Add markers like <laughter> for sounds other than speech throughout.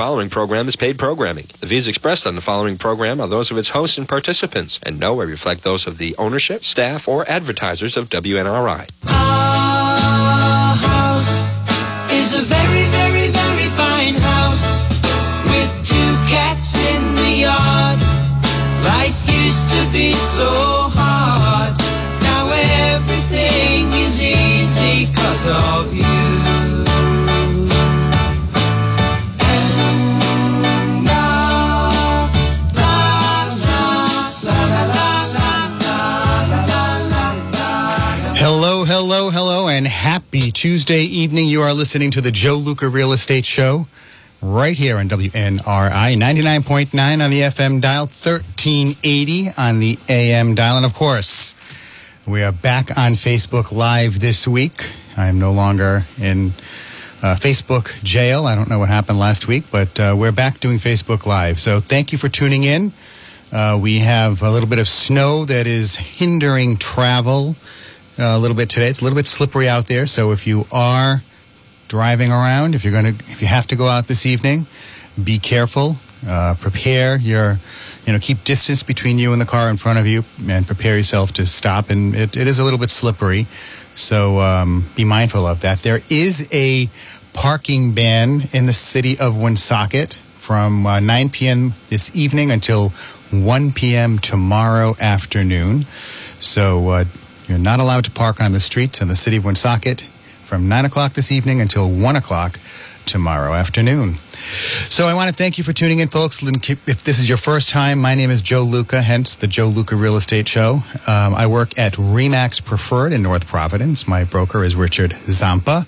following program is paid programming. The views expressed on the following program are those of its hosts and participants, and nowhere reflect those of the ownership, staff, or advertisers of WNRI. Our house is a very, very, very fine house with two cats in the yard. Life used to be so hard. Now everything is easy cause of you. Tuesday evening. You are listening to the Joe Luca Real Estate Show right here on WNRI 99.9 on the FM dial, 1380 on the AM dial. And of course, we are back on Facebook Live this week. I'm no longer in uh, Facebook jail. I don't know what happened last week, but uh, we're back doing Facebook Live. So thank you for tuning in. Uh, we have a little bit of snow that is hindering travel a little bit today. It's a little bit slippery out there, so if you are driving around, if you're going to, if you have to go out this evening, be careful. Uh, prepare your, you know, keep distance between you and the car in front of you, and prepare yourself to stop. And it, it is a little bit slippery, so um, be mindful of that. There is a parking ban in the city of Woonsocket from uh, 9 p.m. this evening until 1 p.m. tomorrow afternoon. So uh, you're not allowed to park on the streets in the city of Woonsocket from 9 o'clock this evening until 1 o'clock tomorrow afternoon. So I want to thank you for tuning in, folks. If this is your first time, my name is Joe Luca, hence the Joe Luca Real Estate Show. Um, I work at Remax Preferred in North Providence. My broker is Richard Zampa.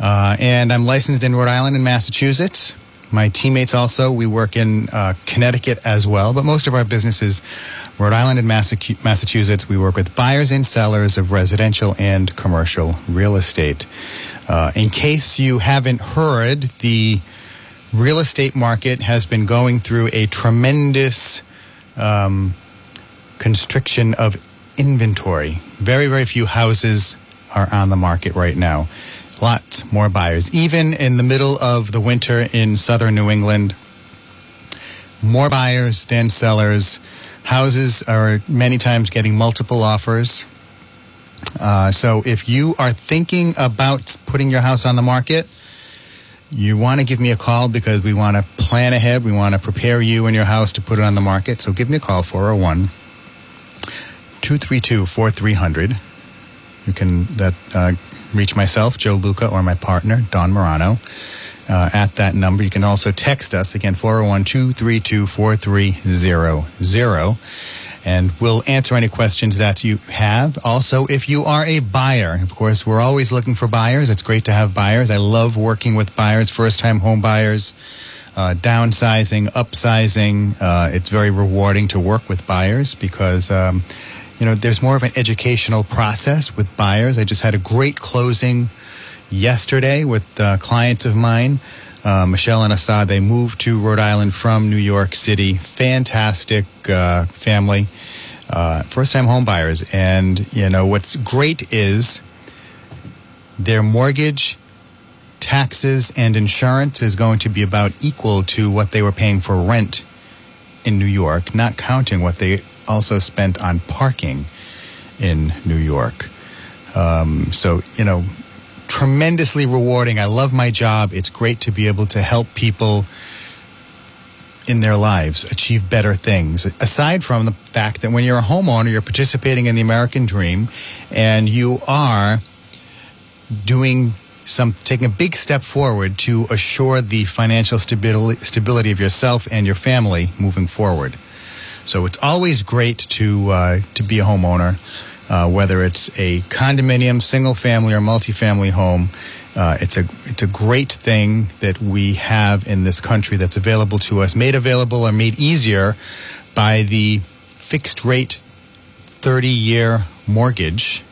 Uh, and I'm licensed in Rhode Island and Massachusetts. My teammates also, we work in uh, Connecticut as well, but most of our businesses, Rhode Island and Massachusetts. We work with buyers and sellers of residential and commercial real estate. Uh, in case you haven't heard, the real estate market has been going through a tremendous um, constriction of inventory. Very, very few houses are on the market right now. Lots more buyers. Even in the middle of the winter in southern New England, more buyers than sellers. Houses are many times getting multiple offers. Uh, so if you are thinking about putting your house on the market, you want to give me a call because we want to plan ahead. We want to prepare you and your house to put it on the market. So give me a call, 401 232 4300. You can that uh, reach myself, Joe Luca, or my partner, Dawn Morano, uh, at that number. You can also text us, again, 401 232 4300, and we'll answer any questions that you have. Also, if you are a buyer, of course, we're always looking for buyers. It's great to have buyers. I love working with buyers, first time home buyers. Uh, downsizing, upsizing. Uh, it's very rewarding to work with buyers because um, you know, there's more of an educational process with buyers. I just had a great closing yesterday with uh, clients of mine. Uh, Michelle and Assad, they moved to Rhode Island from New York City. Fantastic uh, family, uh, first time home buyers. And, you know, what's great is their mortgage, taxes, and insurance is going to be about equal to what they were paying for rent in New York, not counting what they also spent on parking in New York. Um, so, you know, tremendously rewarding. I love my job. It's great to be able to help people in their lives achieve better things. Aside from the fact that when you're a homeowner, you're participating in the American dream and you are doing some taking a big step forward to assure the financial stability, stability of yourself and your family moving forward. So it's always great to uh, to be a homeowner, uh, whether it's a condominium, single family, or multifamily home. Uh, it's a it's a great thing that we have in this country that's available to us, made available or made easier by the fixed rate 30 year mortgage.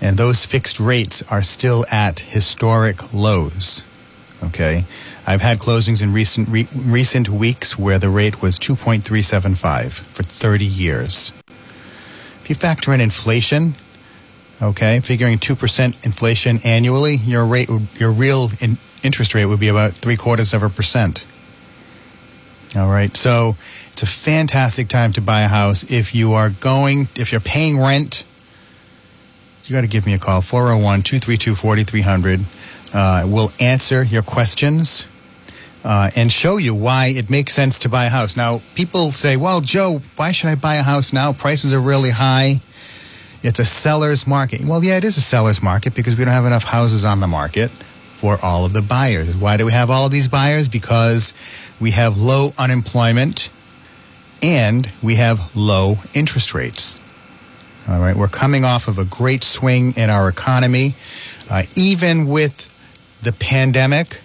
And those fixed rates are still at historic lows. Okay. I've had closings in recent re- recent weeks where the rate was 2.375 for 30 years. If you factor in inflation, okay, figuring 2% inflation annually, your rate your real in, interest rate would be about three quarters of a percent. All right. So it's a fantastic time to buy a house. If you are going, if you're paying rent, you got to give me a call 401 232 4300. Uh, We'll answer your questions uh, and show you why it makes sense to buy a house. Now, people say, well, Joe, why should I buy a house now? Prices are really high. It's a seller's market. Well, yeah, it is a seller's market because we don't have enough houses on the market for all of the buyers. Why do we have all of these buyers? Because we have low unemployment and we have low interest rates. All right, we're coming off of a great swing in our economy. Uh, even with the pandemic,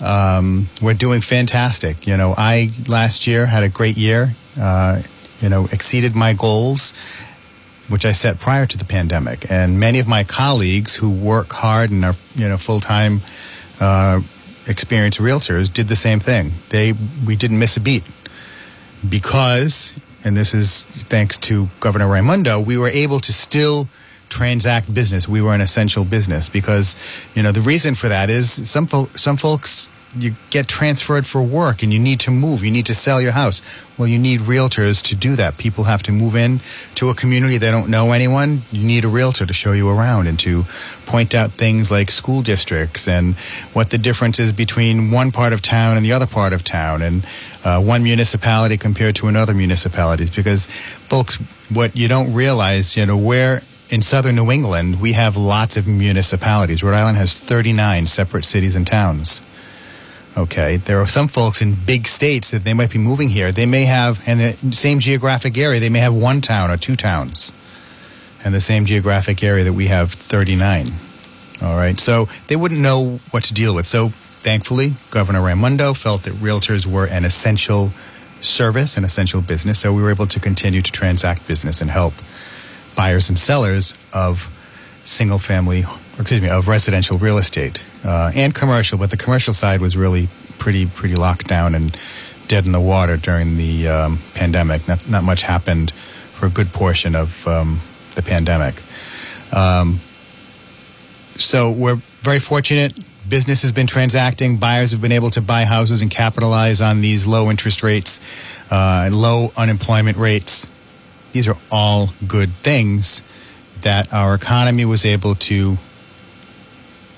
um, we're doing fantastic. You know, I last year had a great year. Uh, you know, exceeded my goals, which I set prior to the pandemic. And many of my colleagues who work hard and are you know full time uh, experienced realtors did the same thing. They we didn't miss a beat because, and this is thanks to Governor Raimondo, we were able to still transact business. We were an essential business because, you know, the reason for that is some fo- some folks you get transferred for work and you need to move. You need to sell your house. Well, you need realtors to do that. People have to move in to a community they don't know anyone. You need a realtor to show you around and to point out things like school districts and what the difference is between one part of town and the other part of town and uh, one municipality compared to another municipality. Because, folks, what you don't realize, you know, where in southern New England, we have lots of municipalities. Rhode Island has 39 separate cities and towns. Okay, there are some folks in big states that they might be moving here. They may have, in the same geographic area, they may have one town or two towns, and the same geographic area that we have 39. All right, so they wouldn't know what to deal with. So thankfully, Governor Raimondo felt that realtors were an essential service, an essential business, so we were able to continue to transact business and help buyers and sellers of single family, or excuse me, of residential real estate uh, and commercial, but the commercial side was really pretty pretty locked down and dead in the water during the um, pandemic. Not, not much happened for a good portion of um, the pandemic. Um, so we're very fortunate. Business has been transacting. Buyers have been able to buy houses and capitalize on these low interest rates, uh, and low unemployment rates. These are all good things that our economy was able to,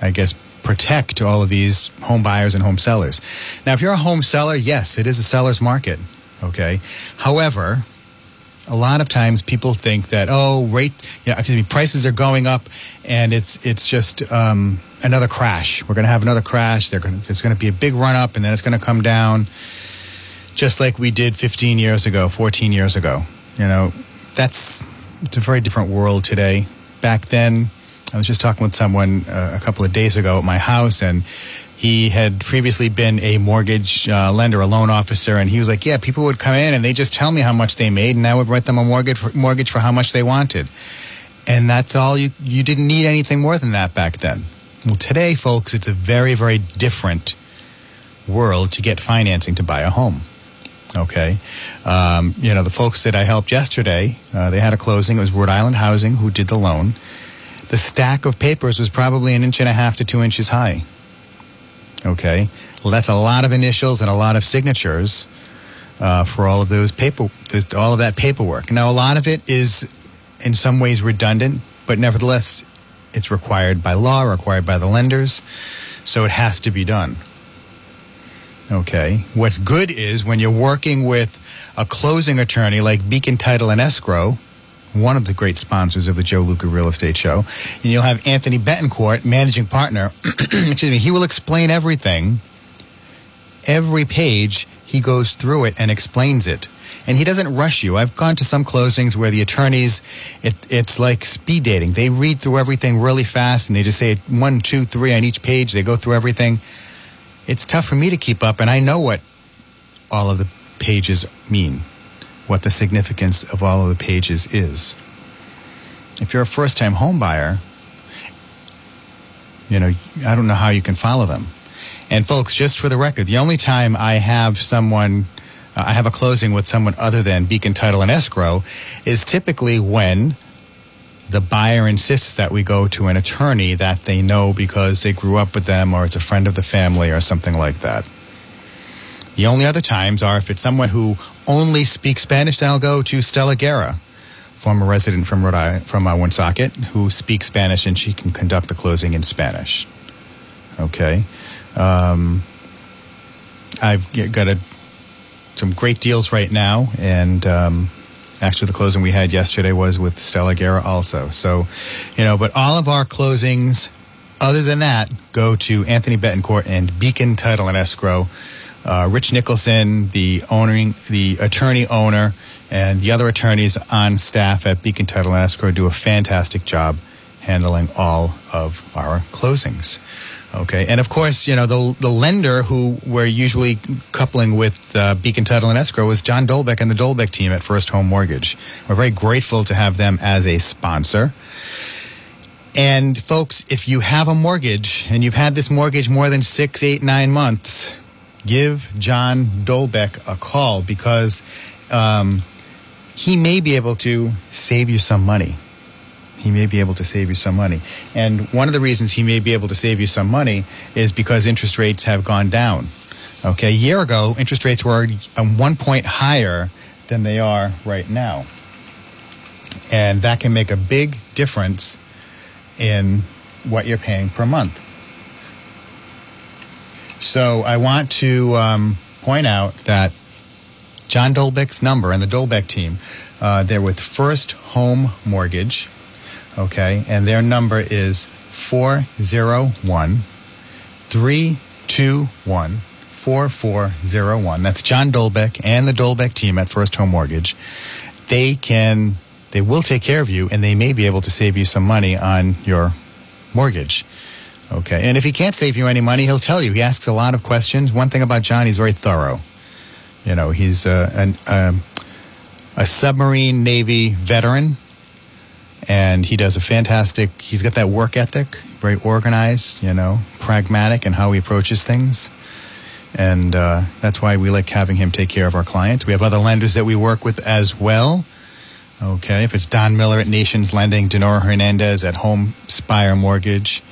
I guess, protect all of these home buyers and home sellers. Now, if you're a home seller, yes, it is a seller's market. Okay. However, a lot of times people think that oh, rate, yeah, excuse me, prices are going up, and it's it's just um, another crash. We're going to have another crash. They're going it's going to be a big run up, and then it's going to come down, just like we did 15 years ago, 14 years ago. You know, that's it's a very different world today. Back then, I was just talking with someone uh, a couple of days ago at my house, and he had previously been a mortgage uh, lender, a loan officer, and he was like, "Yeah, people would come in and they just tell me how much they made, and I would write them a mortgage for, mortgage for how much they wanted, and that's all you you didn't need anything more than that back then." Well, today, folks, it's a very very different world to get financing to buy a home. Okay, um, you know the folks that I helped yesterday, uh, they had a closing. It was Rhode Island Housing who did the loan. The stack of papers was probably an inch and a half to two inches high. Okay, well that's a lot of initials and a lot of signatures uh, for all of those paper, all of that paperwork. Now a lot of it is in some ways redundant, but nevertheless, it's required by law, required by the lenders, so it has to be done. Okay. What's good is when you're working with a closing attorney like Beacon Title and Escrow, one of the great sponsors of the Joe Luca Real Estate Show, and you'll have Anthony Betancourt, managing partner. <clears throat> excuse me. He will explain everything. Every page, he goes through it and explains it. And he doesn't rush you. I've gone to some closings where the attorneys, it, it's like speed dating. They read through everything really fast and they just say one, two, three on each page. They go through everything it's tough for me to keep up, and I know what all of the pages mean, what the significance of all of the pages is. If you're a first time home buyer, you know, I don't know how you can follow them. And folks, just for the record, the only time I have someone, uh, I have a closing with someone other than Beacon Title and Escrow is typically when the buyer insists that we go to an attorney that they know because they grew up with them or it's a friend of the family or something like that. The only other times are if it's someone who only speaks Spanish, then I'll go to Stella Guerra, former resident from Rhode Island, from uh, Woonsocket, who speaks Spanish and she can conduct the closing in Spanish. Okay. Um, I've got a, some great deals right now, and um, actually, the closing we had yesterday was with Stella Guerra also. So, you know, but all of our closings, other than that, go to Anthony Betancourt and Beacon Title and Escrow. Uh, Rich Nicholson, the owning, the attorney owner, and the other attorneys on staff at Beacon Title and Escrow do a fantastic job handling all of our closings. Okay, and of course, you know the the lender who we're usually coupling with uh, Beacon Title and Escrow is John Dolbeck and the Dolbeck team at First Home Mortgage. We're very grateful to have them as a sponsor. And folks, if you have a mortgage and you've had this mortgage more than six, eight, nine months, give John Dolbeck a call because um, he may be able to save you some money. He may be able to save you some money. And one of the reasons he may be able to save you some money is because interest rates have gone down. Okay, a year ago, interest rates were um, one point higher than they are right now. And that can make a big difference in what you're paying per month. So I want to um, point out that John Dolbeck's number and the Dolbeck team, uh, they're with First Home Mortgage, okay, and their number is 401 321 4401. That's John Dolbeck and the Dolbeck team at First Home Mortgage. They can, they will take care of you and they may be able to save you some money on your mortgage. Okay. And if he can't save you any money, he'll tell you. He asks a lot of questions. One thing about John, he's very thorough. You know, he's uh, an, um, a submarine Navy veteran, and he does a fantastic. He's got that work ethic, very organized. You know, pragmatic in how he approaches things, and uh, that's why we like having him take care of our clients. We have other lenders that we work with as well. Okay, if it's Don Miller at Nations Lending, Denora Hernandez at Home Spire Mortgage.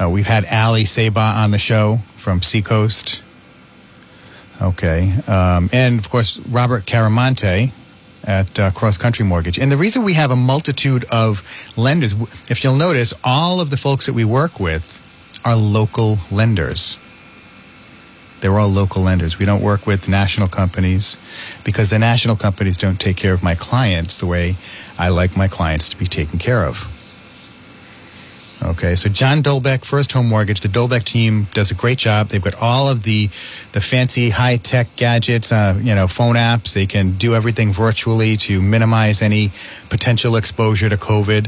Uh, we've had Ali Seba on the show from Seacoast. Okay. Um, and of course, Robert Caramonte at uh, Cross Country Mortgage. And the reason we have a multitude of lenders, if you'll notice, all of the folks that we work with are local lenders. They're all local lenders. We don't work with national companies because the national companies don't take care of my clients the way I like my clients to be taken care of. Okay, so John Dolbeck, First Home Mortgage, the Dolbeck team does a great job. They've got all of the the fancy high tech gadgets, uh, you know, phone apps. They can do everything virtually to minimize any potential exposure to COVID.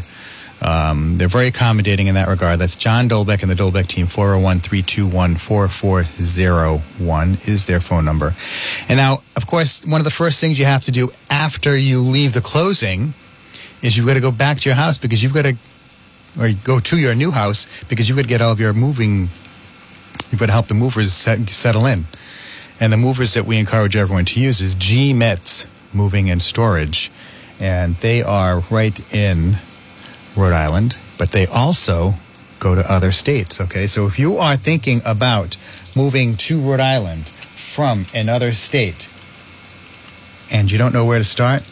Um, they're very accommodating in that regard. That's John Dolbeck and the Dolbeck team. 401 321 4401 is their phone number. And now, of course, one of the first things you have to do after you leave the closing is you've got to go back to your house because you've got to or go to your new house because you could get all of your moving, you could help the movers set, settle in. And the movers that we encourage everyone to use is G Metz Moving and Storage. And they are right in Rhode Island, but they also go to other states. Okay, so if you are thinking about moving to Rhode Island from another state and you don't know where to start,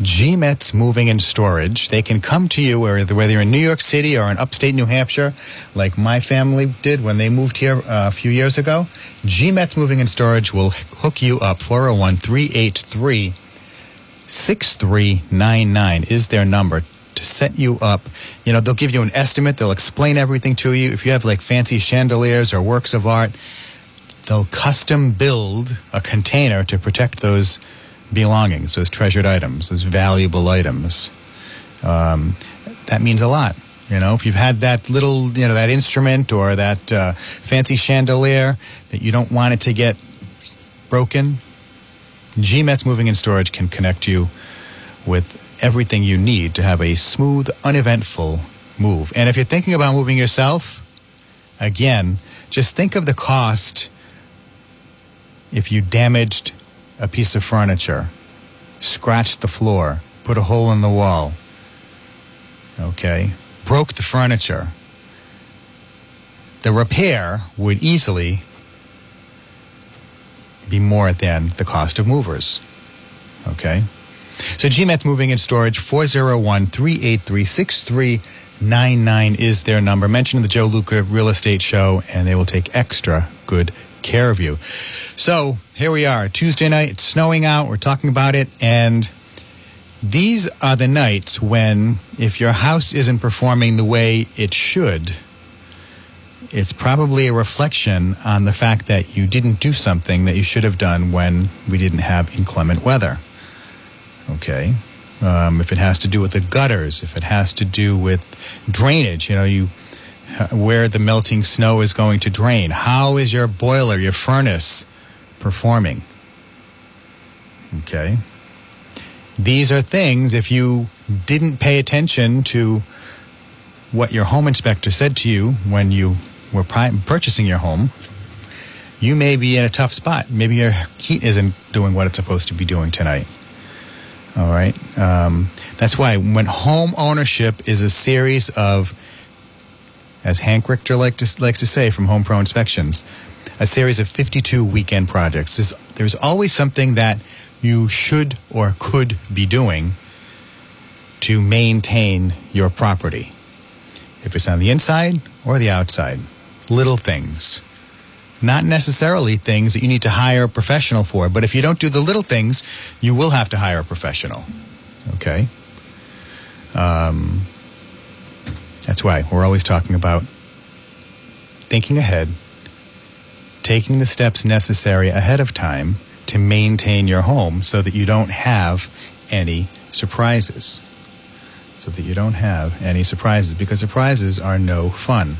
GMET's Moving and Storage. They can come to you whether you're in New York City or in upstate New Hampshire, like my family did when they moved here uh, a few years ago. GMET's Moving and Storage will hook you up. 401 383 6399 is their number to set you up. You know, they'll give you an estimate, they'll explain everything to you. If you have like fancy chandeliers or works of art, they'll custom build a container to protect those belongings, those treasured items, those valuable items. Um, that means a lot. You know, if you've had that little, you know, that instrument or that uh, fancy chandelier that you don't want it to get broken, GMET's Moving and Storage can connect you with everything you need to have a smooth, uneventful move. And if you're thinking about moving yourself, again, just think of the cost if you damaged a piece of furniture, scratched the floor, put a hole in the wall. okay, broke the furniture, the repair would easily be more than the cost of movers. Okay? So GMET Moving and Storage, 401 383 6399 is their number. Mention the Joe Luca Real Estate Show, and they will take extra good care of you. So here we are, Tuesday night. It's snowing out. We're talking about it. And these are the nights when, if your house isn't performing the way it should, it's probably a reflection on the fact that you didn't do something that you should have done when we didn't have inclement weather. Okay? Um, if it has to do with the gutters, if it has to do with drainage, you know, you where the melting snow is going to drain. How is your boiler, your furnace performing? Okay. These are things, if you didn't pay attention to what your home inspector said to you when you were purchasing your home, you may be in a tough spot. Maybe your heat isn't doing what it's supposed to be doing tonight. All right. Um, that's why when home ownership is a series of as Hank Richter like to, likes to say from Home Pro Inspections, a series of 52 weekend projects. There's, there's always something that you should or could be doing to maintain your property. If it's on the inside or the outside, little things. Not necessarily things that you need to hire a professional for, but if you don't do the little things, you will have to hire a professional. Okay? Um, that's why we're always talking about thinking ahead, taking the steps necessary ahead of time to maintain your home so that you don't have any surprises. So that you don't have any surprises because surprises are no fun.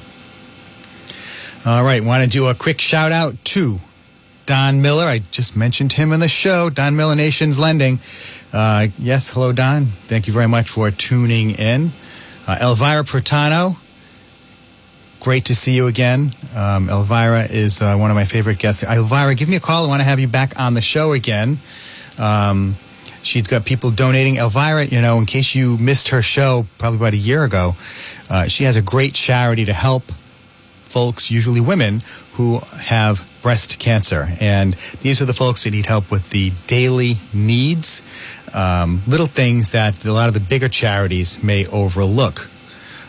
All right, want to do a quick shout out to Don Miller. I just mentioned him in the show. Don Miller Nations Lending. Uh, yes, hello, Don. Thank you very much for tuning in. Uh, Elvira Purtano, great to see you again. Um, Elvira is uh, one of my favorite guests. Elvira, give me a call. I want to have you back on the show again. Um, she's got people donating. Elvira, you know, in case you missed her show probably about a year ago, uh, she has a great charity to help folks, usually women, who have breast cancer. And these are the folks that need help with the daily needs, um, little things that a lot of the bigger charities may overlook.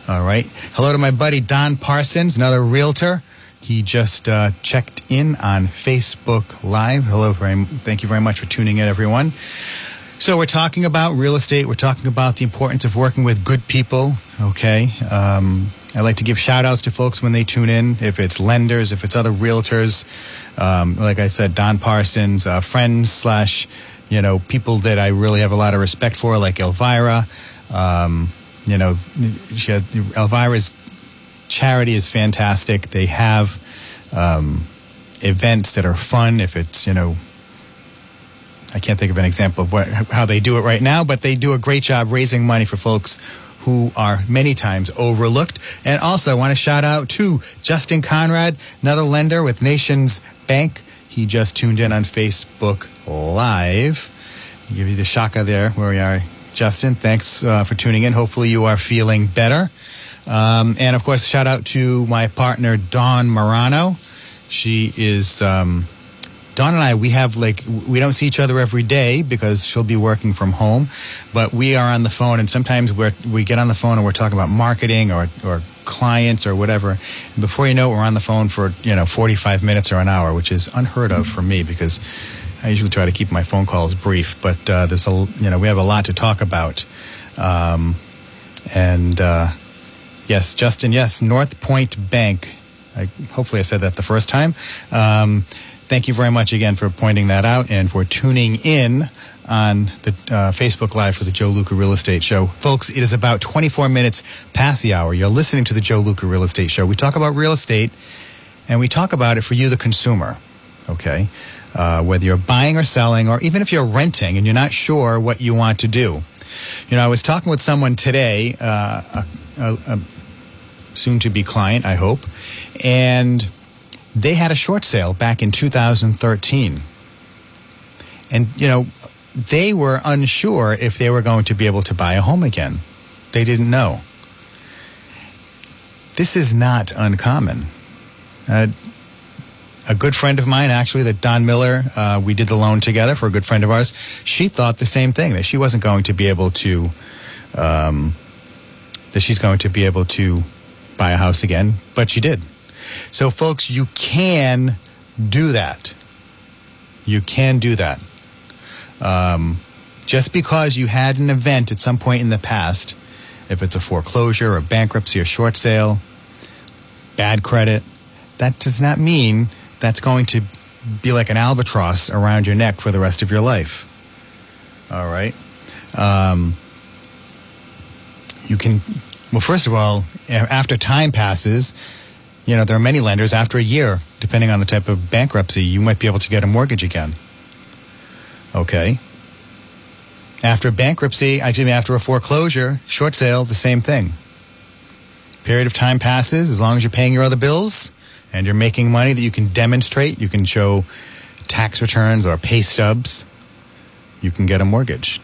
All right. Hello to my buddy Don Parsons, another realtor. He just uh, checked in on Facebook Live. Hello, very, thank you very much for tuning in, everyone. So we're talking about real estate. We're talking about the importance of working with good people. Okay. Um, I like to give shout outs to folks when they tune in, if it's lenders, if it's other realtors. Um, like I said, Don Parsons, uh, friends slash, you know, people that I really have a lot of respect for, like Elvira. Um, you know, had, Elvira's charity is fantastic. They have um, events that are fun. If it's, you know, I can't think of an example of what, how they do it right now, but they do a great job raising money for folks who are many times overlooked. And also, I want to shout out to Justin Conrad, another lender with Nations Bank. He just tuned in on Facebook Live. I'll give you the shaka there where we are. Justin, thanks uh, for tuning in. Hopefully, you are feeling better. Um, and of course, shout out to my partner, Dawn Morano. She is. Um, Dawn and I, we have like, we don't see each other every day because she'll be working from home, but we are on the phone and sometimes we're, we get on the phone and we're talking about marketing or, or clients or whatever. And before you know it, we're on the phone for, you know, 45 minutes or an hour, which is unheard of for me because I usually try to keep my phone calls brief, but uh, there's a, you know, we have a lot to talk about. Um, and uh, yes, Justin, yes, North Point Bank. I, hopefully I said that the first time. Um, thank you very much again for pointing that out and for tuning in on the uh, Facebook Live for the Joe Luca Real Estate Show. Folks, it is about 24 minutes past the hour. You're listening to the Joe Luca Real Estate Show. We talk about real estate and we talk about it for you, the consumer. Okay? Uh, whether you're buying or selling, or even if you're renting and you're not sure what you want to do. You know, I was talking with someone today, uh, a, a, a soon to be client, I hope, and they had a short sale back in 2013. And, you know, they were unsure if they were going to be able to buy a home again. They didn't know. this is not uncommon. Uh, a good friend of mine, actually, that Don Miller, uh, we did the loan together for a good friend of ours. She thought the same thing that she wasn't going to be able to, um, that she's going to be able to buy a house again, but she did. So, folks, you can do that. You can do that. Um, just because you had an event at some point in the past, if it's a foreclosure or bankruptcy or short sale, bad credit, that does not mean that's going to be like an albatross around your neck for the rest of your life. All right. Um, you can, well, first of all, after time passes, you know, there are many lenders after a year, depending on the type of bankruptcy, you might be able to get a mortgage again. Okay. After bankruptcy, actually, after a foreclosure, short sale, the same thing. Period of time passes, as long as you're paying your other bills and you're making money that you can demonstrate, you can show tax returns or pay stubs, you can get a mortgage.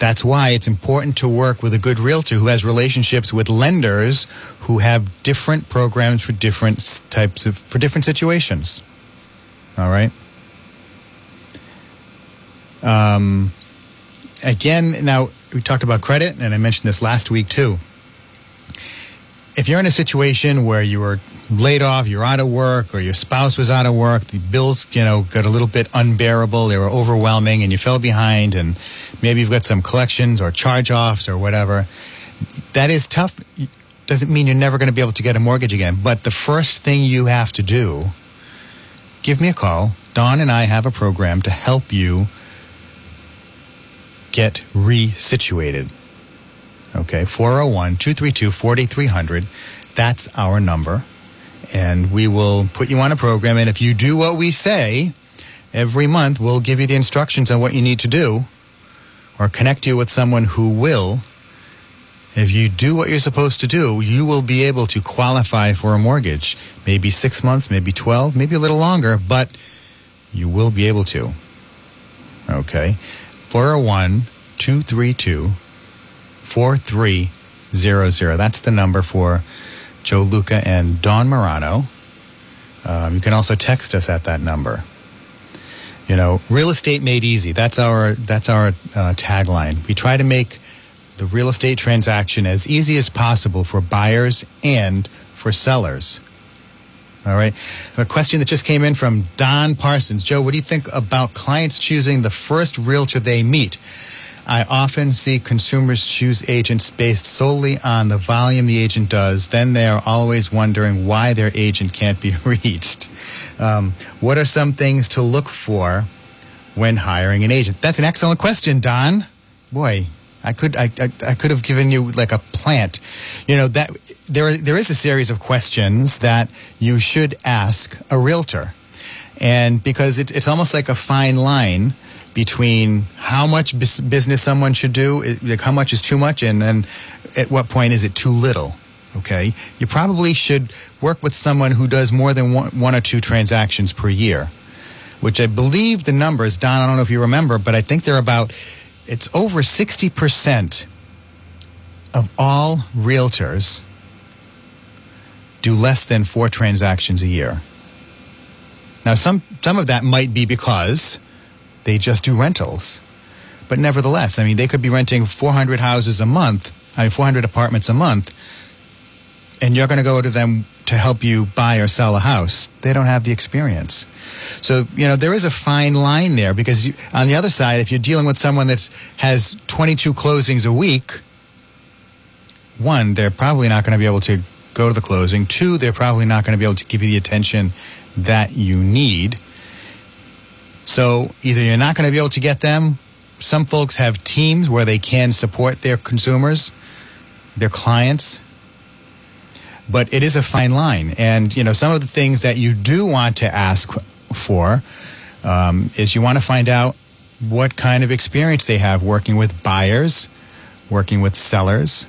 That's why it's important to work with a good realtor who has relationships with lenders who have different programs for different types of for different situations. All right. Um, again, now we talked about credit, and I mentioned this last week too. If you're in a situation where you were laid off, you're out of work, or your spouse was out of work, the bills, you know, got a little bit unbearable, they were overwhelming, and you fell behind, and maybe you've got some collections or charge offs or whatever, that is tough. Doesn't mean you're never going to be able to get a mortgage again. But the first thing you have to do, give me a call. Don and I have a program to help you get resituated. Okay, 401 232 4300. That's our number. And we will put you on a program. And if you do what we say every month, we'll give you the instructions on what you need to do or connect you with someone who will. If you do what you're supposed to do, you will be able to qualify for a mortgage. Maybe six months, maybe 12, maybe a little longer, but you will be able to. Okay? 401 232 4300. That's the number for Joe Luca and Dawn Morano. Um, you can also text us at that number. You know, real estate made easy. That's our that's our uh, tagline. We try to make the real estate transaction as easy as possible for buyers and for sellers. All right. A question that just came in from Don Parsons. Joe, what do you think about clients choosing the first realtor they meet? I often see consumers choose agents based solely on the volume the agent does. Then they are always wondering why their agent can't be <laughs> reached. Um, what are some things to look for when hiring an agent? That's an excellent question, Don. Boy, I could I, I, I, could have given you like a plant. You know that there there is a series of questions that you should ask a realtor, and because it, it's almost like a fine line between how much business someone should do, like how much is too much, and then at what point is it too little. Okay, you probably should work with someone who does more than one, one or two transactions per year, which I believe the numbers, Don. I don't know if you remember, but I think they're about it's over 60% of all realtors do less than four transactions a year. Now, some, some of that might be because they just do rentals. But nevertheless, I mean, they could be renting 400 houses a month, I mean, 400 apartments a month, and you're going to go to them to help you buy or sell a house. They don't have the experience. So, you know, there is a fine line there because you, on the other side, if you're dealing with someone that has 22 closings a week, one, they're probably not going to be able to go to the closing. Two, they're probably not going to be able to give you the attention that you need. So either you're not going to be able to get them. Some folks have teams where they can support their consumers, their clients, but it is a fine line. And you know, some of the things that you do want to ask for um, is you want to find out what kind of experience they have working with buyers, working with sellers.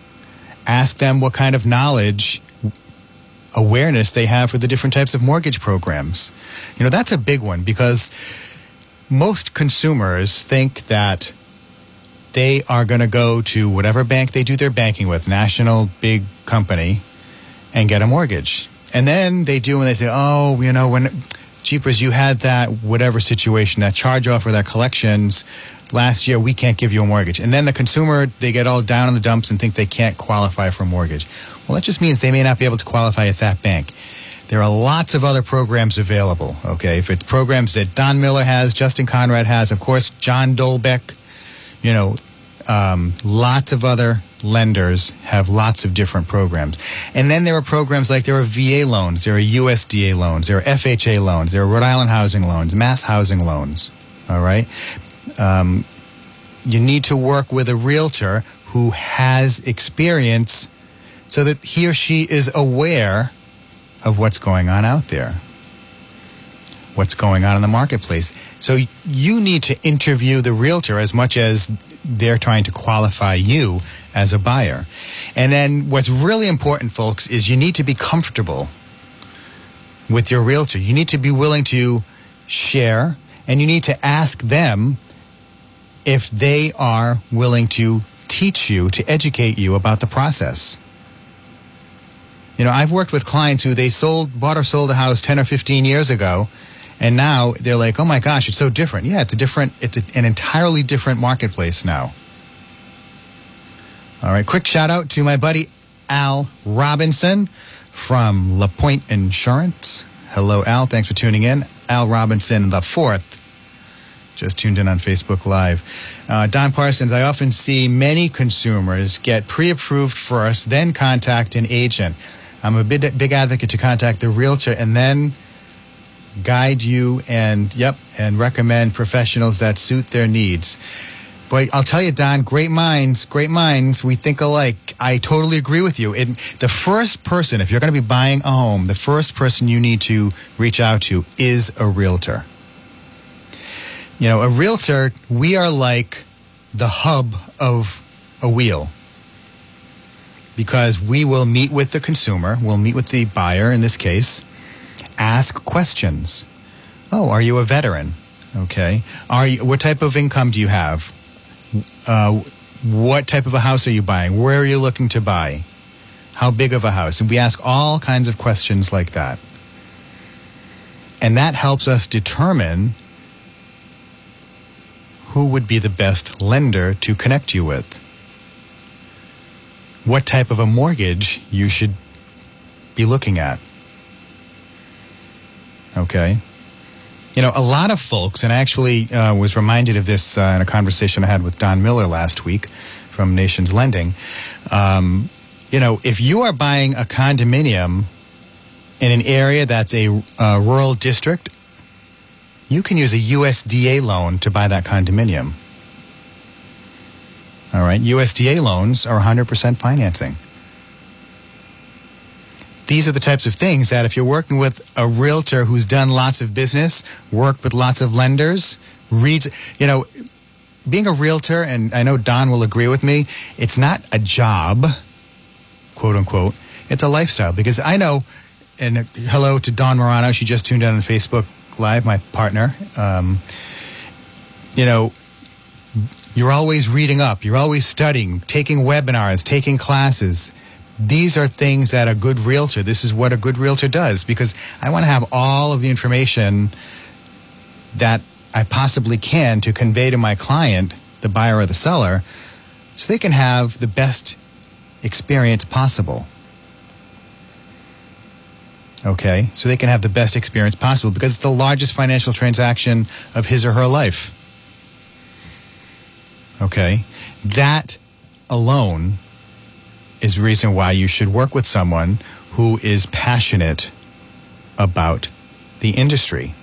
Ask them what kind of knowledge awareness they have for the different types of mortgage programs. You know, that's a big one because most consumers think that they are going to go to whatever bank they do their banking with, national big company, and get a mortgage. And then they do, and they say, oh, you know, when Jeepers, you had that whatever situation, that charge off or that collections last year, we can't give you a mortgage. And then the consumer, they get all down in the dumps and think they can't qualify for a mortgage. Well, that just means they may not be able to qualify at that bank. There are lots of other programs available, okay? If it's programs that Don Miller has, Justin Conrad has, of course, John Dolbeck, you know, um, lots of other lenders have lots of different programs. And then there are programs like there are VA loans, there are USDA loans, there are FHA loans, there are Rhode Island housing loans, mass housing loans, all right? Um, you need to work with a realtor who has experience so that he or she is aware of what's going on out there, what's going on in the marketplace. So you need to interview the realtor as much as they're trying to qualify you as a buyer. And then what's really important, folks, is you need to be comfortable with your realtor. You need to be willing to share and you need to ask them if they are willing to teach you, to educate you about the process. You know, I've worked with clients who they sold, bought or sold a house 10 or 15 years ago, and now they're like, oh my gosh, it's so different. Yeah, it's a different, it's a, an entirely different marketplace now. All right, quick shout out to my buddy Al Robinson from LaPointe Insurance. Hello, Al. Thanks for tuning in. Al Robinson, the fourth, just tuned in on Facebook Live. Uh, Don Parsons, I often see many consumers get pre approved first, then contact an agent. I'm a big, big advocate to contact the realtor and then guide you and, yep, and recommend professionals that suit their needs. But I'll tell you, Don, great minds, great minds. We think alike. I totally agree with you. It, the first person, if you're going to be buying a home, the first person you need to reach out to is a realtor. You know, a realtor, we are like the hub of a wheel because we will meet with the consumer, we'll meet with the buyer in this case, ask questions. Oh, are you a veteran? Okay. Are you, what type of income do you have? Uh, what type of a house are you buying? Where are you looking to buy? How big of a house? And we ask all kinds of questions like that. And that helps us determine who would be the best lender to connect you with. What type of a mortgage you should be looking at. Okay. You know, a lot of folks, and I actually uh, was reminded of this uh, in a conversation I had with Don Miller last week from Nations Lending. Um, you know, if you are buying a condominium in an area that's a uh, rural district, you can use a USDA loan to buy that condominium. All right, USDA loans are 100% financing. These are the types of things that if you're working with a realtor who's done lots of business, worked with lots of lenders, reads, you know, being a realtor, and I know Don will agree with me, it's not a job, quote unquote, it's a lifestyle. Because I know, and hello to Dawn Morano, she just tuned in on Facebook Live, my partner. Um, you know, you're always reading up, you're always studying, taking webinars, taking classes. These are things that a good realtor, this is what a good realtor does because I want to have all of the information that I possibly can to convey to my client, the buyer or the seller, so they can have the best experience possible. Okay, so they can have the best experience possible because it's the largest financial transaction of his or her life. Okay, that alone is reason why you should work with someone who is passionate about the industry.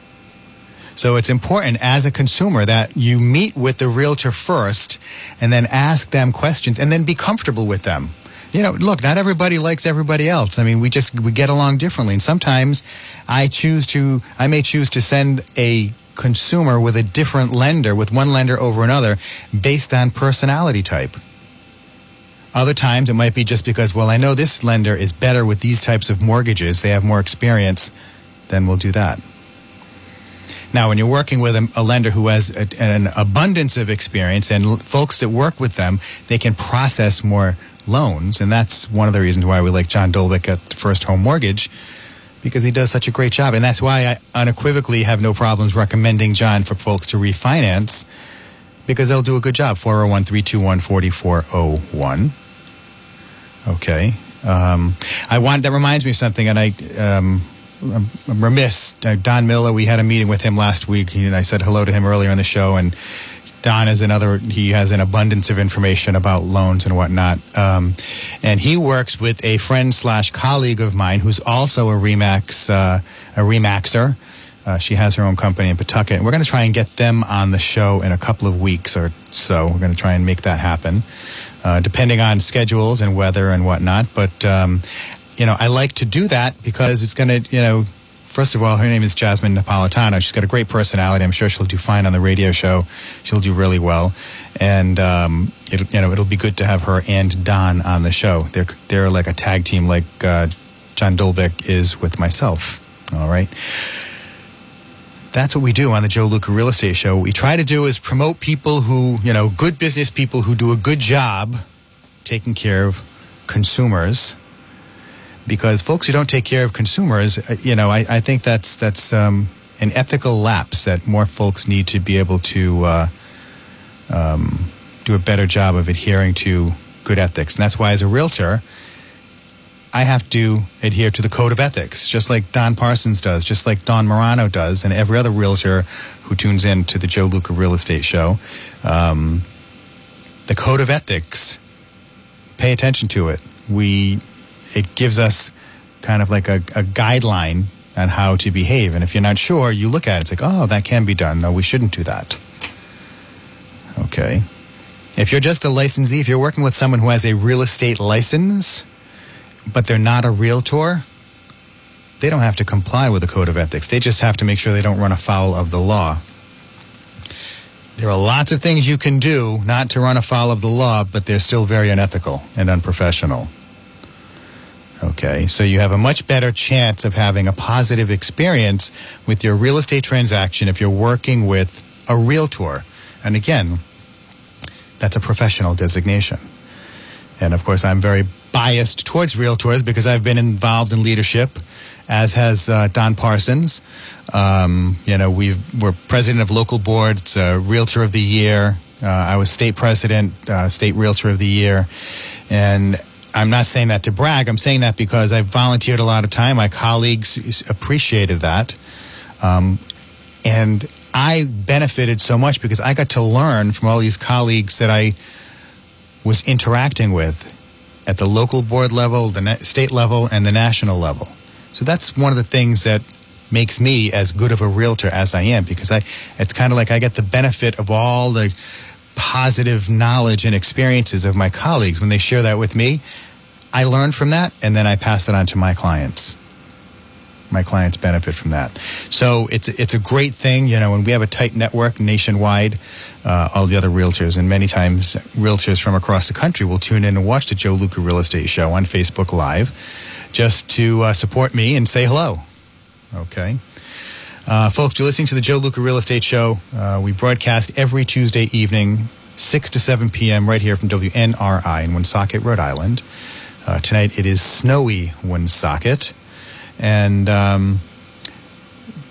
So it's important as a consumer that you meet with the realtor first and then ask them questions and then be comfortable with them. You know, look, not everybody likes everybody else. I mean, we just we get along differently and sometimes I choose to I may choose to send a consumer with a different lender with one lender over another based on personality type. Other times it might be just because, well, I know this lender is better with these types of mortgages. They have more experience. Then we'll do that. Now, when you're working with a, a lender who has a, an abundance of experience and l- folks that work with them, they can process more loans. And that's one of the reasons why we like John Dolbeck at First Home Mortgage because he does such a great job. And that's why I unequivocally have no problems recommending John for folks to refinance because they'll do a good job. 401 321 4401. Okay. Um, I want that reminds me of something, and I um, I'm, I'm remiss. Uh, Don Miller, we had a meeting with him last week, and I said hello to him earlier in the show. And Don is another. He has an abundance of information about loans and whatnot. Um, and he works with a friend slash colleague of mine who's also a Remax uh, a Remaxer. Uh, she has her own company in Pawtucket, and we're going to try and get them on the show in a couple of weeks or so. We're going to try and make that happen, uh, depending on schedules and weather and whatnot. But um, you know, I like to do that because it's going to, you know, first of all, her name is Jasmine Napolitano. She's got a great personality. I'm sure she'll do fine on the radio show. She'll do really well, and um, it, you know, it'll be good to have her and Don on the show. They're they're like a tag team, like uh, John Dolbeck is with myself. All right. That's what we do on the Joe Luca Real Estate Show. What we try to do is promote people who, you know, good business people who do a good job taking care of consumers because folks who don't take care of consumers, uh, you know, I, I think that's that's um, an ethical lapse that more folks need to be able to uh, um, do a better job of adhering to good ethics, and that's why, as a realtor, I have to adhere to the code of ethics, just like Don Parsons does, just like Dawn Morano does, and every other realtor who tunes in to the Joe Luca Real Estate Show. Um, the code of ethics. Pay attention to it. We it gives us kind of like a, a guideline on how to behave. And if you're not sure, you look at it. It's like, oh, that can be done. No, we shouldn't do that. Okay. If you're just a licensee, if you're working with someone who has a real estate license, but they're not a realtor, they don't have to comply with the code of ethics. They just have to make sure they don't run afoul of the law. There are lots of things you can do not to run afoul of the law, but they're still very unethical and unprofessional. Okay, so you have a much better chance of having a positive experience with your real estate transaction if you're working with a realtor. And again, that's a professional designation. And of course, I'm very biased towards realtors because I've been involved in leadership, as has uh, Don Parsons. Um, you know, we we're president of local boards, uh, realtor of the year. Uh, I was state president, uh, state realtor of the year, and I'm not saying that to brag. I'm saying that because I volunteered a lot of time. My colleagues appreciated that. Um, and I benefited so much because I got to learn from all these colleagues that I was interacting with at the local board level, the state level, and the national level. So that's one of the things that makes me as good of a realtor as I am because I it's kind of like I get the benefit of all the positive knowledge and experiences of my colleagues when they share that with me. I learn from that and then I pass it on to my clients. My clients benefit from that. So it's it's a great thing, you know, when we have a tight network nationwide, uh, all the other realtors and many times realtors from across the country will tune in and watch the Joe Luca Real Estate Show on Facebook Live just to uh, support me and say hello. Okay. Uh, folks, you're listening to the Joe Luca Real Estate Show. Uh, we broadcast every Tuesday evening, 6 to 7 p.m., right here from WNRI in Woonsocket, Rhode Island. Uh, tonight it is snowy Woonsocket. And um,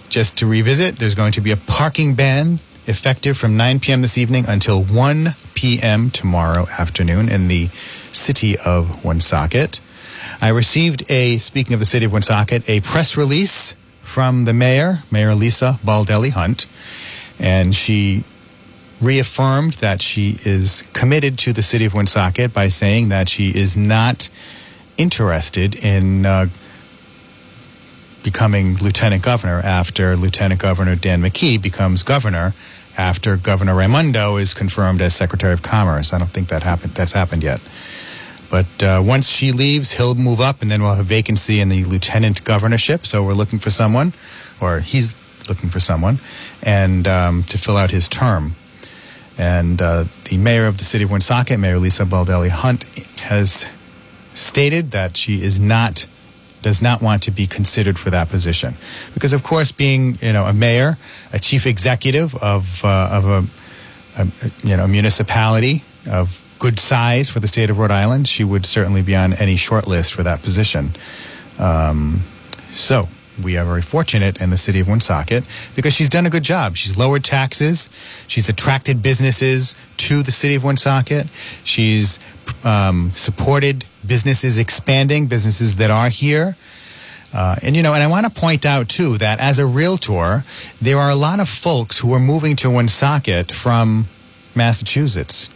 just to revisit, there's going to be a parking ban effective from 9 p.m. this evening until 1 p.m. tomorrow afternoon in the city of Woonsocket. I received a, speaking of the city of Woonsocket, a press release from the mayor, Mayor Lisa Baldelli Hunt, and she reaffirmed that she is committed to the city of Woonsocket by saying that she is not interested in uh, becoming lieutenant governor after Lieutenant Governor Dan McKee becomes governor after Governor Raimondo is confirmed as Secretary of Commerce. I don't think that happened. That's happened yet. But uh, once she leaves, he'll move up, and then we'll have a vacancy in the lieutenant governorship. So we're looking for someone, or he's looking for someone, and um, to fill out his term. And uh, the mayor of the city of Woonsocket, Mayor Lisa Baldelli Hunt, has stated that she is not does not want to be considered for that position. Because, of course, being you know a mayor, a chief executive of uh, of a, a you know municipality of good size for the state of Rhode Island, she would certainly be on any short list for that position. Um, so we are very fortunate in the city of Woonsocket because she's done a good job. She's lowered taxes. She's attracted businesses to the city of Woonsocket. She's um, supported businesses expanding, businesses that are here. Uh, and you know, and I want to point out too that as a realtor, there are a lot of folks who are moving to Woonsocket from Massachusetts.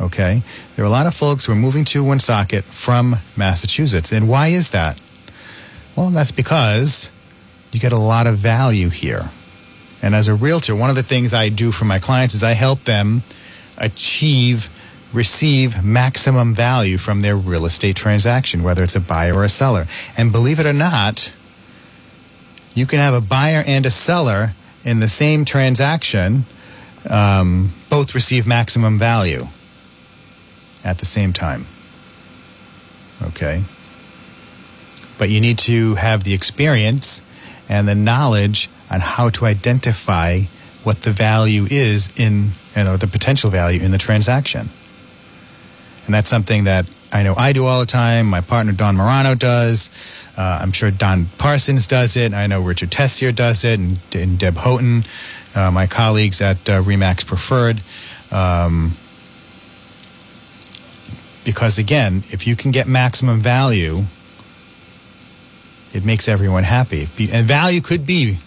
Okay, there are a lot of folks who are moving to Woonsocket from Massachusetts, and why is that? Well, that's because you get a lot of value here. And as a realtor, one of the things I do for my clients is I help them achieve, receive maximum value from their real estate transaction, whether it's a buyer or a seller. And believe it or not, you can have a buyer and a seller in the same transaction um, both receive maximum value at the same time. Okay? But you need to have the experience and the knowledge on how to identify what the value is in, you know, the potential value in the transaction. And that's something that I know I do all the time. My partner Dawn Morano does. Uh, I'm sure Don Parsons does it. I know Richard Tessier does it, and, and Deb Houghton, uh, my colleagues at uh, Remax Preferred. Um, because again, if you can get maximum value, it makes everyone happy. And value could be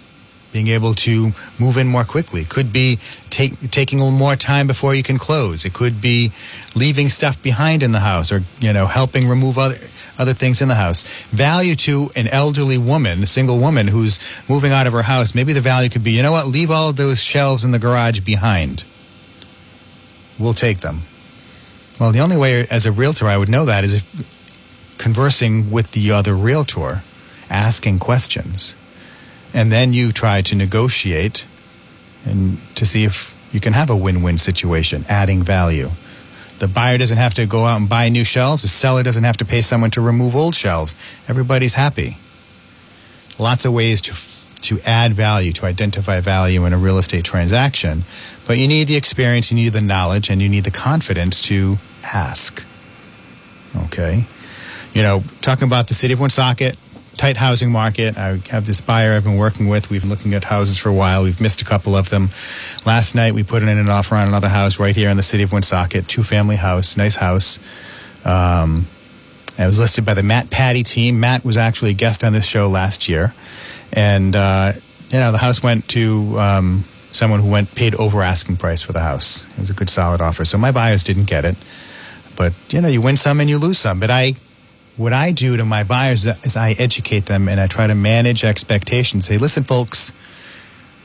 being able to move in more quickly. Could be take, taking a little more time before you can close. It could be leaving stuff behind in the house, or you know, helping remove other other things in the house. Value to an elderly woman, a single woman who's moving out of her house. Maybe the value could be, you know what? Leave all of those shelves in the garage behind. We'll take them. Well, the only way as a realtor I would know that is if conversing with the other realtor, asking questions and then you try to negotiate and to see if you can have a win-win situation, adding value. The buyer doesn't have to go out and buy new shelves. The seller doesn't have to pay someone to remove old shelves. Everybody's happy. Lots of ways to to add value, to identify value in a real estate transaction, but you need the experience, you need the knowledge, and you need the confidence to ask. Okay, you know, talking about the city of Woonsocket, tight housing market. I have this buyer I've been working with. We've been looking at houses for a while. We've missed a couple of them. Last night we put in an offer on another house right here in the city of Woonsocket, two family house, nice house. Um, it was listed by the Matt Patty team. Matt was actually a guest on this show last year, and uh, you know the house went to um, someone who went paid over asking price for the house. It was a good solid offer. So my buyers didn't get it, but you know you win some and you lose some. But I what I do to my buyers is I educate them and I try to manage expectations. Say, listen, folks,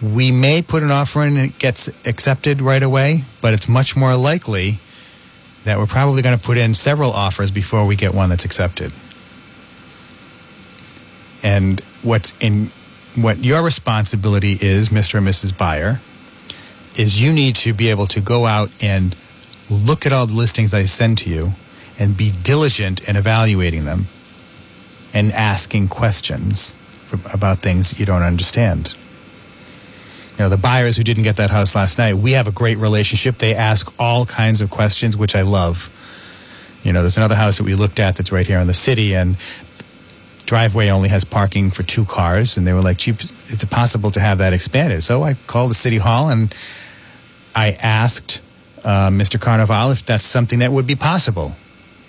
we may put an offer in and it gets accepted right away, but it's much more likely that we're probably going to put in several offers before we get one that's accepted. And what's in what your responsibility is, Mr. and Mrs. Buyer, is you need to be able to go out and look at all the listings I send to you and be diligent in evaluating them and asking questions for, about things you don't understand. You know, the buyers who didn't get that house last night, we have a great relationship. They ask all kinds of questions, which I love. You know, there's another house that we looked at that's right here in the city, and driveway only has parking for two cars, and they were like, "Cheap, is it possible to have that expanded?" So I called the city hall and I asked uh, Mr. Carnival if that's something that would be possible.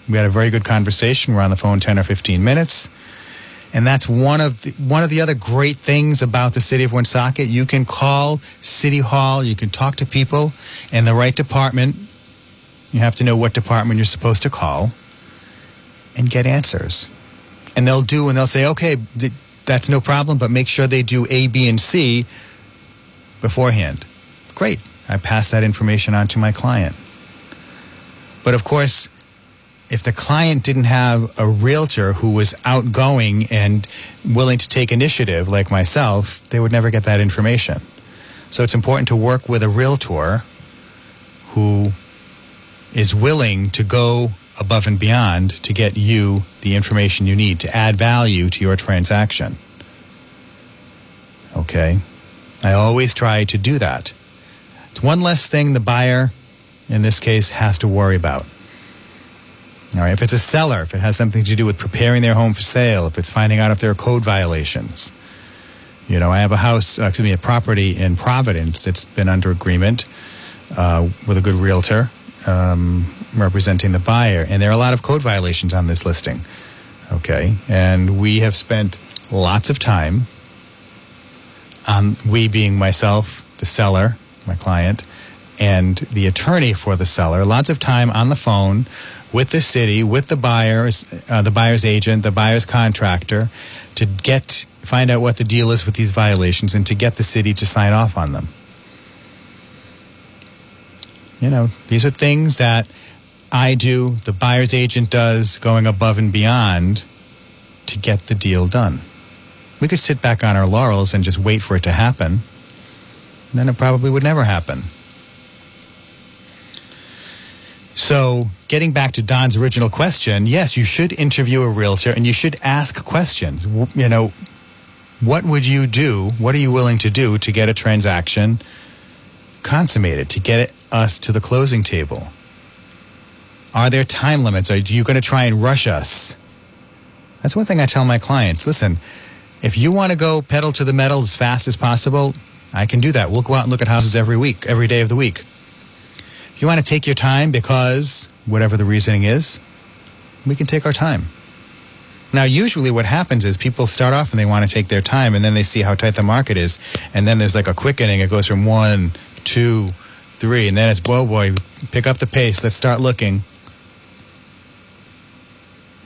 We had a very good conversation. We're on the phone 10 or 15 minutes. And that's one of the, one of the other great things about the city of Woonsocket. You can call City Hall, you can talk to people in the right department. You have to know what department you're supposed to call and get answers. And they'll do, and they'll say, okay, th- that's no problem, but make sure they do A, B, and C beforehand. Great. I pass that information on to my client. But of course, if the client didn't have a realtor who was outgoing and willing to take initiative like myself, they would never get that information. So it's important to work with a realtor who is willing to go above and beyond to get you the information you need to add value to your transaction. Okay? I always try to do that. It's one less thing the buyer, in this case, has to worry about. All right, if it's a seller, if it has something to do with preparing their home for sale, if it's finding out if there are code violations. You know, I have a house, uh, excuse me, a property in Providence that's been under agreement uh, with a good realtor um, representing the buyer, and there are a lot of code violations on this listing. Okay, and we have spent lots of time on we being myself, the seller, my client, and the attorney for the seller, lots of time on the phone with the city, with the buyers, uh, the buyer's agent, the buyer's contractor, to get find out what the deal is with these violations and to get the city to sign off on them. You know, these are things that I do, the buyer's agent does, going above and beyond to get the deal done. We could sit back on our laurels and just wait for it to happen. Then it probably would never happen. So, getting back to Don's original question, yes, you should interview a realtor and you should ask questions. You know, what would you do? What are you willing to do to get a transaction consummated, to get us to the closing table? Are there time limits? Are you going to try and rush us? That's one thing I tell my clients. Listen, if you want to go pedal to the metal as fast as possible, I can do that. We'll go out and look at houses every week, every day of the week. You want to take your time because whatever the reasoning is, we can take our time. Now, usually what happens is people start off and they want to take their time and then they see how tight the market is. And then there's like a quickening. It goes from one, two, three, and then it's, whoa, boy, pick up the pace. Let's start looking.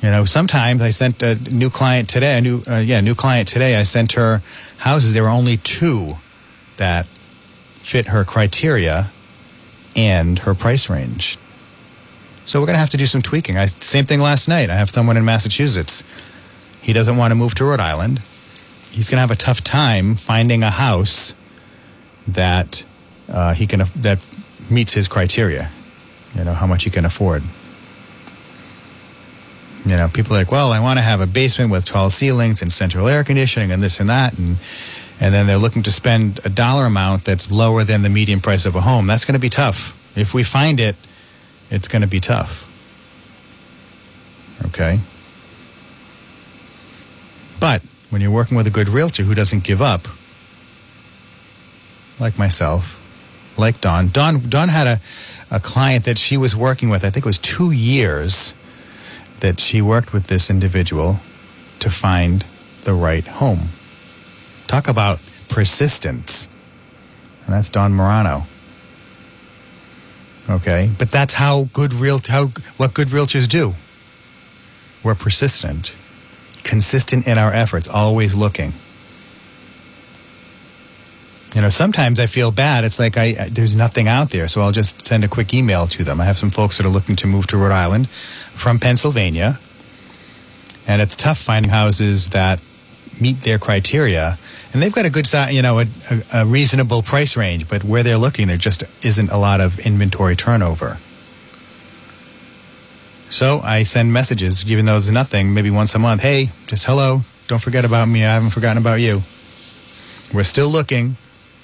You know, sometimes I sent a new client today, a new, uh, yeah, new client today. I sent her houses. There were only two that fit her criteria and her price range. So we're going to have to do some tweaking. I, same thing last night. I have someone in Massachusetts. He doesn't want to move to Rhode Island. He's going to have a tough time finding a house that uh, he can that meets his criteria. You know how much he can afford. You know, people are like, well, I want to have a basement with tall ceilings and central air conditioning and this and that, and and then they're looking to spend a dollar amount that's lower than the median price of a home. That's going to be tough. If we find it, it's going to be tough. Okay? But when you're working with a good realtor who doesn't give up, like myself, like Don. Don Dawn had a, a client that she was working with, I think it was two years that she worked with this individual to find the right home. Talk about persistence. And that's Dawn Morano. Okay, but that's how good real how what good realtors do. We're persistent, consistent in our efforts, always looking. You know, sometimes I feel bad. It's like I there's nothing out there, so I'll just send a quick email to them. I have some folks that are looking to move to Rhode Island from Pennsylvania, and it's tough finding houses that meet their criteria. And they've got a good, size, you know, a, a, a reasonable price range, but where they're looking, there just isn't a lot of inventory turnover. So I send messages, even though there's nothing, maybe once a month. Hey, just hello. Don't forget about me. I haven't forgotten about you. We're still looking,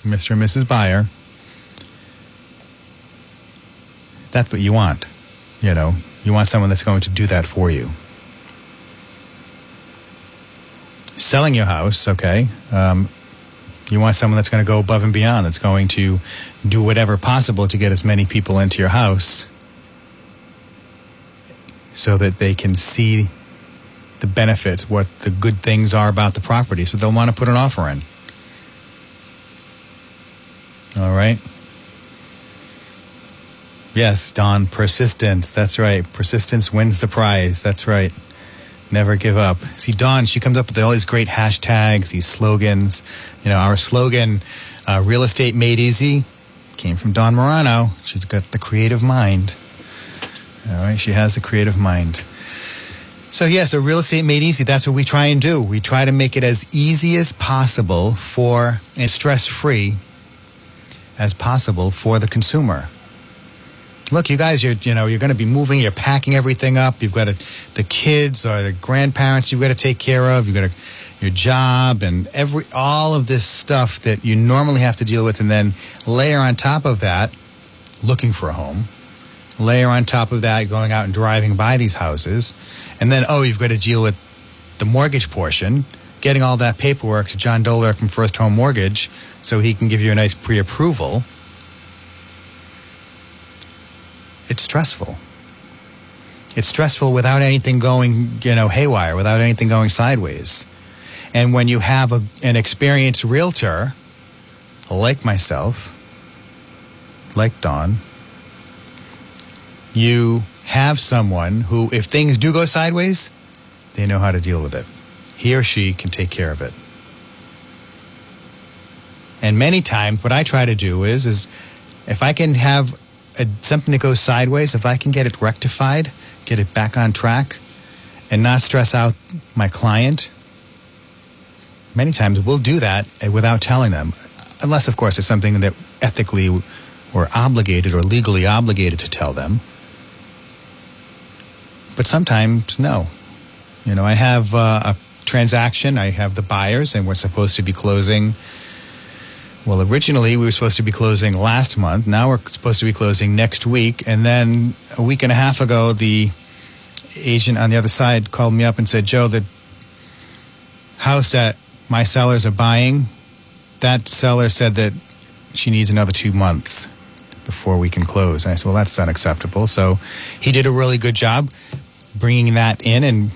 Mr. and Mrs. Buyer. That's what you want. You know, you want someone that's going to do that for you. Selling your house, okay, um, you want someone that's going to go above and beyond, that's going to do whatever possible to get as many people into your house so that they can see the benefits, what the good things are about the property, so they'll want to put an offer in. All right. Yes, Don, persistence. That's right. Persistence wins the prize. That's right. Never give up. See, Dawn, she comes up with all these great hashtags, these slogans. You know, our slogan, uh, real estate made easy, came from Dawn Morano. She's got the creative mind. All right, she has the creative mind. So, yeah, so real estate made easy, that's what we try and do. We try to make it as easy as possible for, and stress free as possible for the consumer. Look, you guys, you're you know you're going to be moving, you're packing everything up. You've got the kids or the grandparents you've got to take care of. You've got your job and every all of this stuff that you normally have to deal with, and then layer on top of that, looking for a home. Layer on top of that, going out and driving by these houses, and then oh, you've got to deal with the mortgage portion, getting all that paperwork to John Dolbeck from First Home Mortgage, so he can give you a nice pre-approval. It's stressful. It's stressful without anything going, you know, haywire, without anything going sideways. And when you have a, an experienced realtor, like myself, like Don, you have someone who, if things do go sideways, they know how to deal with it. He or she can take care of it. And many times, what I try to do is, is if I can have something that goes sideways, if I can get it rectified, get it back on track, and not stress out my client, many times we'll do that without telling them, unless, of course, it's something that ethically we're obligated or legally obligated to tell them. But sometimes, no. You know, I have uh, a transaction, I have the buyers, and we're supposed to be closing. Well, originally we were supposed to be closing last month. Now we're supposed to be closing next week. And then a week and a half ago, the agent on the other side called me up and said, Joe, the house that my sellers are buying, that seller said that she needs another two months before we can close. And I said, well, that's unacceptable. So he did a really good job bringing that in and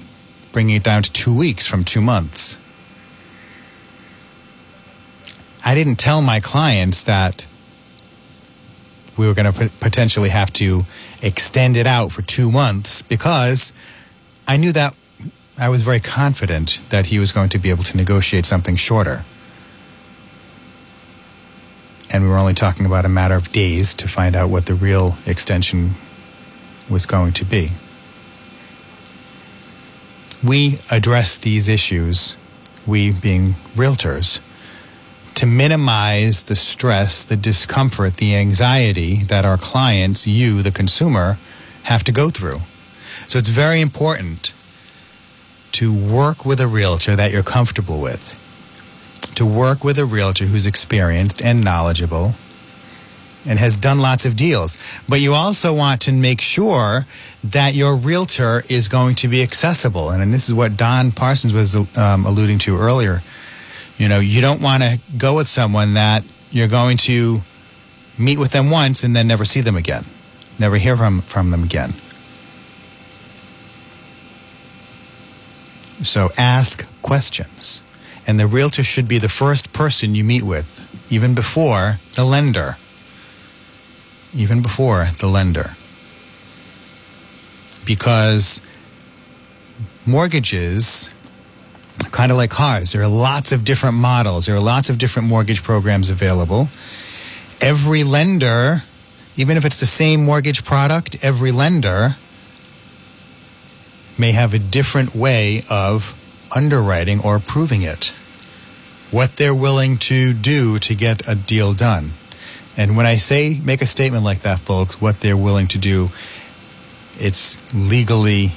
bringing it down to two weeks from two months. I didn't tell my clients that we were going to potentially have to extend it out for two months because I knew that I was very confident that he was going to be able to negotiate something shorter. And we were only talking about a matter of days to find out what the real extension was going to be. We address these issues, we being realtors, to minimize the stress, the discomfort, the anxiety that our clients, you, the consumer, have to go through. So it's very important to work with a realtor that you're comfortable with, to work with a realtor who's experienced and knowledgeable and has done lots of deals. But you also want to make sure that your realtor is going to be accessible. And, and this is what Don Parsons was um, alluding to earlier. You know, you don't want to go with someone that you're going to meet with them once and then never see them again, never hear from, from them again. So ask questions. And the realtor should be the first person you meet with, even before the lender even before the lender. Because mortgages, kind of like cars, there are lots of different models, there are lots of different mortgage programs available. Every lender, even if it's the same mortgage product, every lender may have a different way of underwriting or approving it. What they're willing to do to get a deal done. And when I say make a statement like that, folks, what they're willing to do, it's legally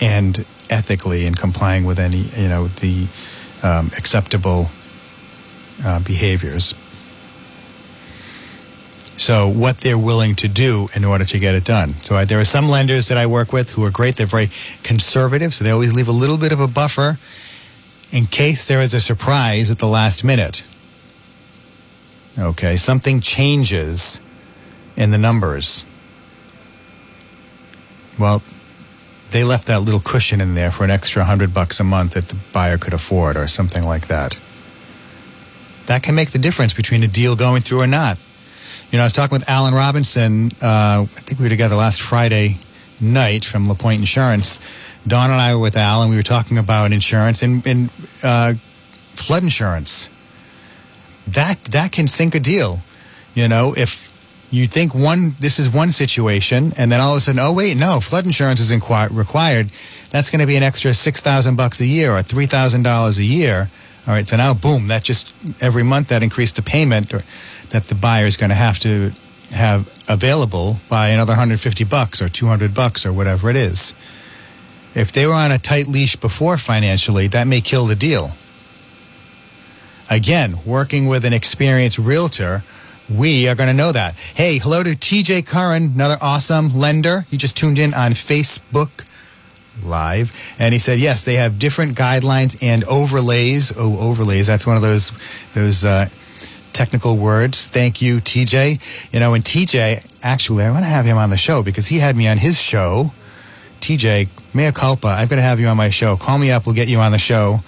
and ethically in complying with any, you know, the um, acceptable uh, behaviors. So, what they're willing to do in order to get it done. So, I, there are some lenders that I work with who are great. They're very conservative, so they always leave a little bit of a buffer in case there is a surprise at the last minute. Okay, something changes in the numbers. Well, they left that little cushion in there for an extra hundred bucks a month that the buyer could afford, or something like that. That can make the difference between a deal going through or not. You know, I was talking with Alan Robinson. Uh, I think we were together last Friday night from LaPointe Insurance. Don and I were with Alan. We were talking about insurance and, and uh, flood insurance that that can sink a deal. You know, if you think one this is one situation and then all of a sudden oh wait no flood insurance is inqu- required that's going to be an extra 6000 bucks a year or $3000 a year all right so now boom that just every month that increased the payment or, that the buyer is going to have to have available by another 150 bucks or 200 bucks or whatever it is. If they were on a tight leash before financially, that may kill the deal. Again, working with an experienced realtor, we are going to know that. Hey, hello to TJ Curran, another awesome lender. He just tuned in on Facebook Live, and he said, yes, they have different guidelines and overlays. Oh, overlays. That's one of those those uh, technical words. Thank you, TJ. You know, and TJ, actually, I want to have him on the show because he had me on his show. TJ, mea culpa. I've got to have you on my show. Call me up. We'll get you on the show.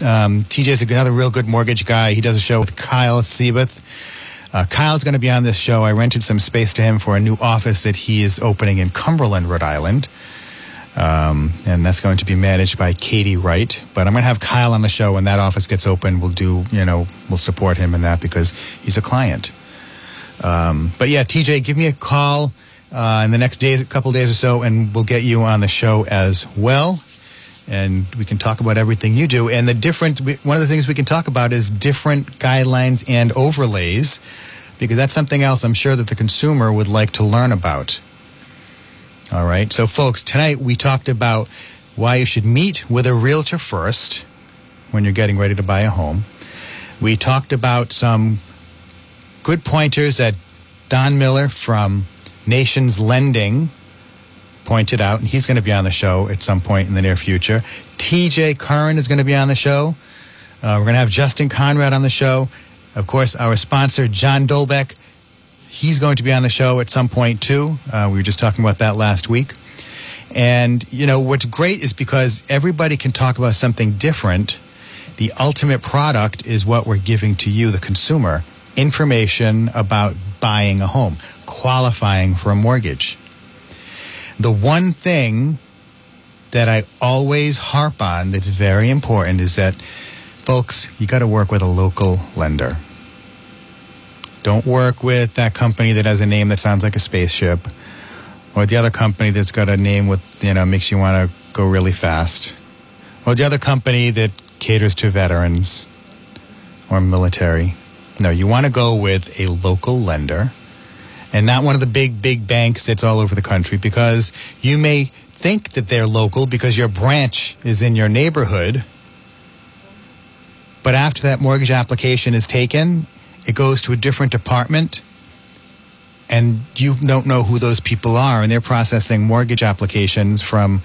Um, TJ's another real good mortgage guy. He does a show with Kyle Seabath. Uh, Kyle's going to be on this show. I rented some space to him for a new office that he is opening in Cumberland, Rhode Island. Um, and that's going to be managed by Katie Wright. But I'm going to have Kyle on the show when that office gets open. We'll do, you know, we'll support him in that because he's a client. Um, but yeah, TJ, give me a call uh, in the next days, couple days or so, and we'll get you on the show as well. And we can talk about everything you do. And the different, one of the things we can talk about is different guidelines and overlays, because that's something else I'm sure that the consumer would like to learn about. All right. So, folks, tonight we talked about why you should meet with a realtor first when you're getting ready to buy a home. We talked about some good pointers that Don Miller from Nations Lending pointed out, and he's going to be on the show at some point in the near future. TJ Curran is going to be on the show. Uh, we're going to have Justin Conrad on the show. Of course, our sponsor, John Dolbeck, he's going to be on the show at some point too. Uh, we were just talking about that last week. And, you know, what's great is because everybody can talk about something different. The ultimate product is what we're giving to you, the consumer information about buying a home, qualifying for a mortgage. The one thing that I always harp on that's very important is that, folks, you got to work with a local lender. Don't work with that company that has a name that sounds like a spaceship or the other company that's got a name with, you know, makes you want to go really fast. Or the other company that caters to veterans or military. No, you want to go with a local lender and not one of the big, big banks that's all over the country because you may think that they're local because your branch is in your neighborhood. But after that mortgage application is taken, it goes to a different department and you don't know who those people are and they're processing mortgage applications from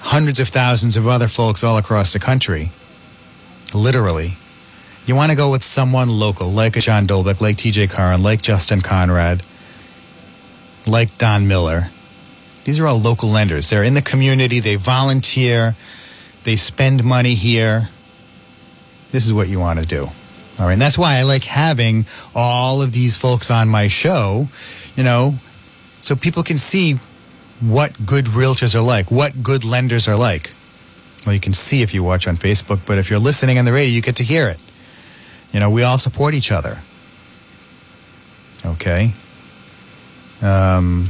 hundreds of thousands of other folks all across the country literally you want to go with someone local like john dolbeck like tj Curran, like justin conrad like don miller these are all local lenders they're in the community they volunteer they spend money here this is what you want to do all right. And that's why I like having all of these folks on my show, you know, so people can see what good realtors are like, what good lenders are like. Well, you can see if you watch on Facebook, but if you're listening on the radio, you get to hear it. You know, we all support each other. Okay. Um,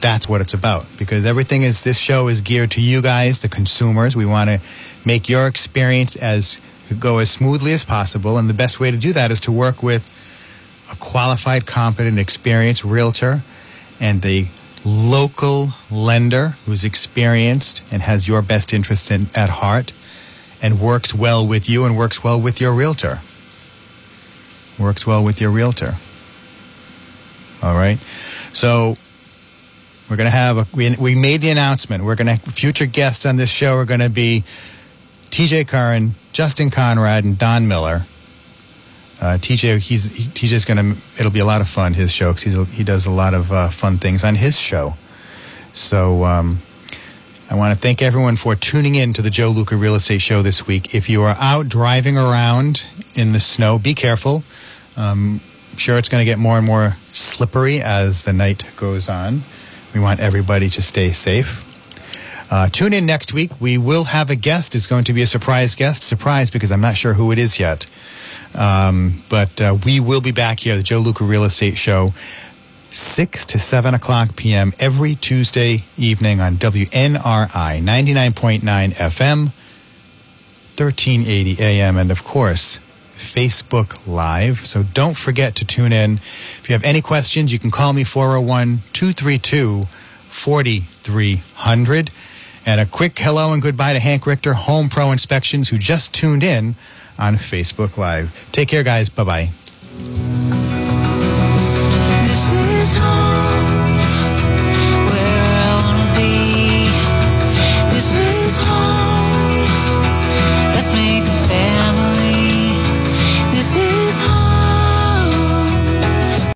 that's what it's about because everything is this show is geared to you guys, the consumers. We want to make your experience as go as smoothly as possible. And the best way to do that is to work with a qualified, competent, experienced realtor and a local lender who's experienced and has your best interest in, at heart and works well with you and works well with your realtor. Works well with your realtor. All right. So we're going to have a, we, we made the announcement. We're going to future guests on this show are going to be TJ Curran, Justin Conrad, and Don Miller. Uh, TJ, he's he, TJ's gonna. It'll be a lot of fun. His show, because he does a lot of uh, fun things on his show. So um, I want to thank everyone for tuning in to the Joe Luca Real Estate Show this week. If you are out driving around in the snow, be careful. Um, sure it's going to get more and more slippery as the night goes on. We want everybody to stay safe. Uh, tune in next week. We will have a guest. It's going to be a surprise guest. Surprise because I'm not sure who it is yet. Um, but uh, we will be back here, the Joe Luca Real Estate Show, 6 to 7 o'clock p.m. every Tuesday evening on WNRI 99.9 FM, 1380 AM, and of course, Facebook Live. So don't forget to tune in. If you have any questions, you can call me 401 232 4300. And a quick hello and goodbye to Hank Richter, Home Pro Inspections, who just tuned in on Facebook Live. Take care, guys. Bye bye.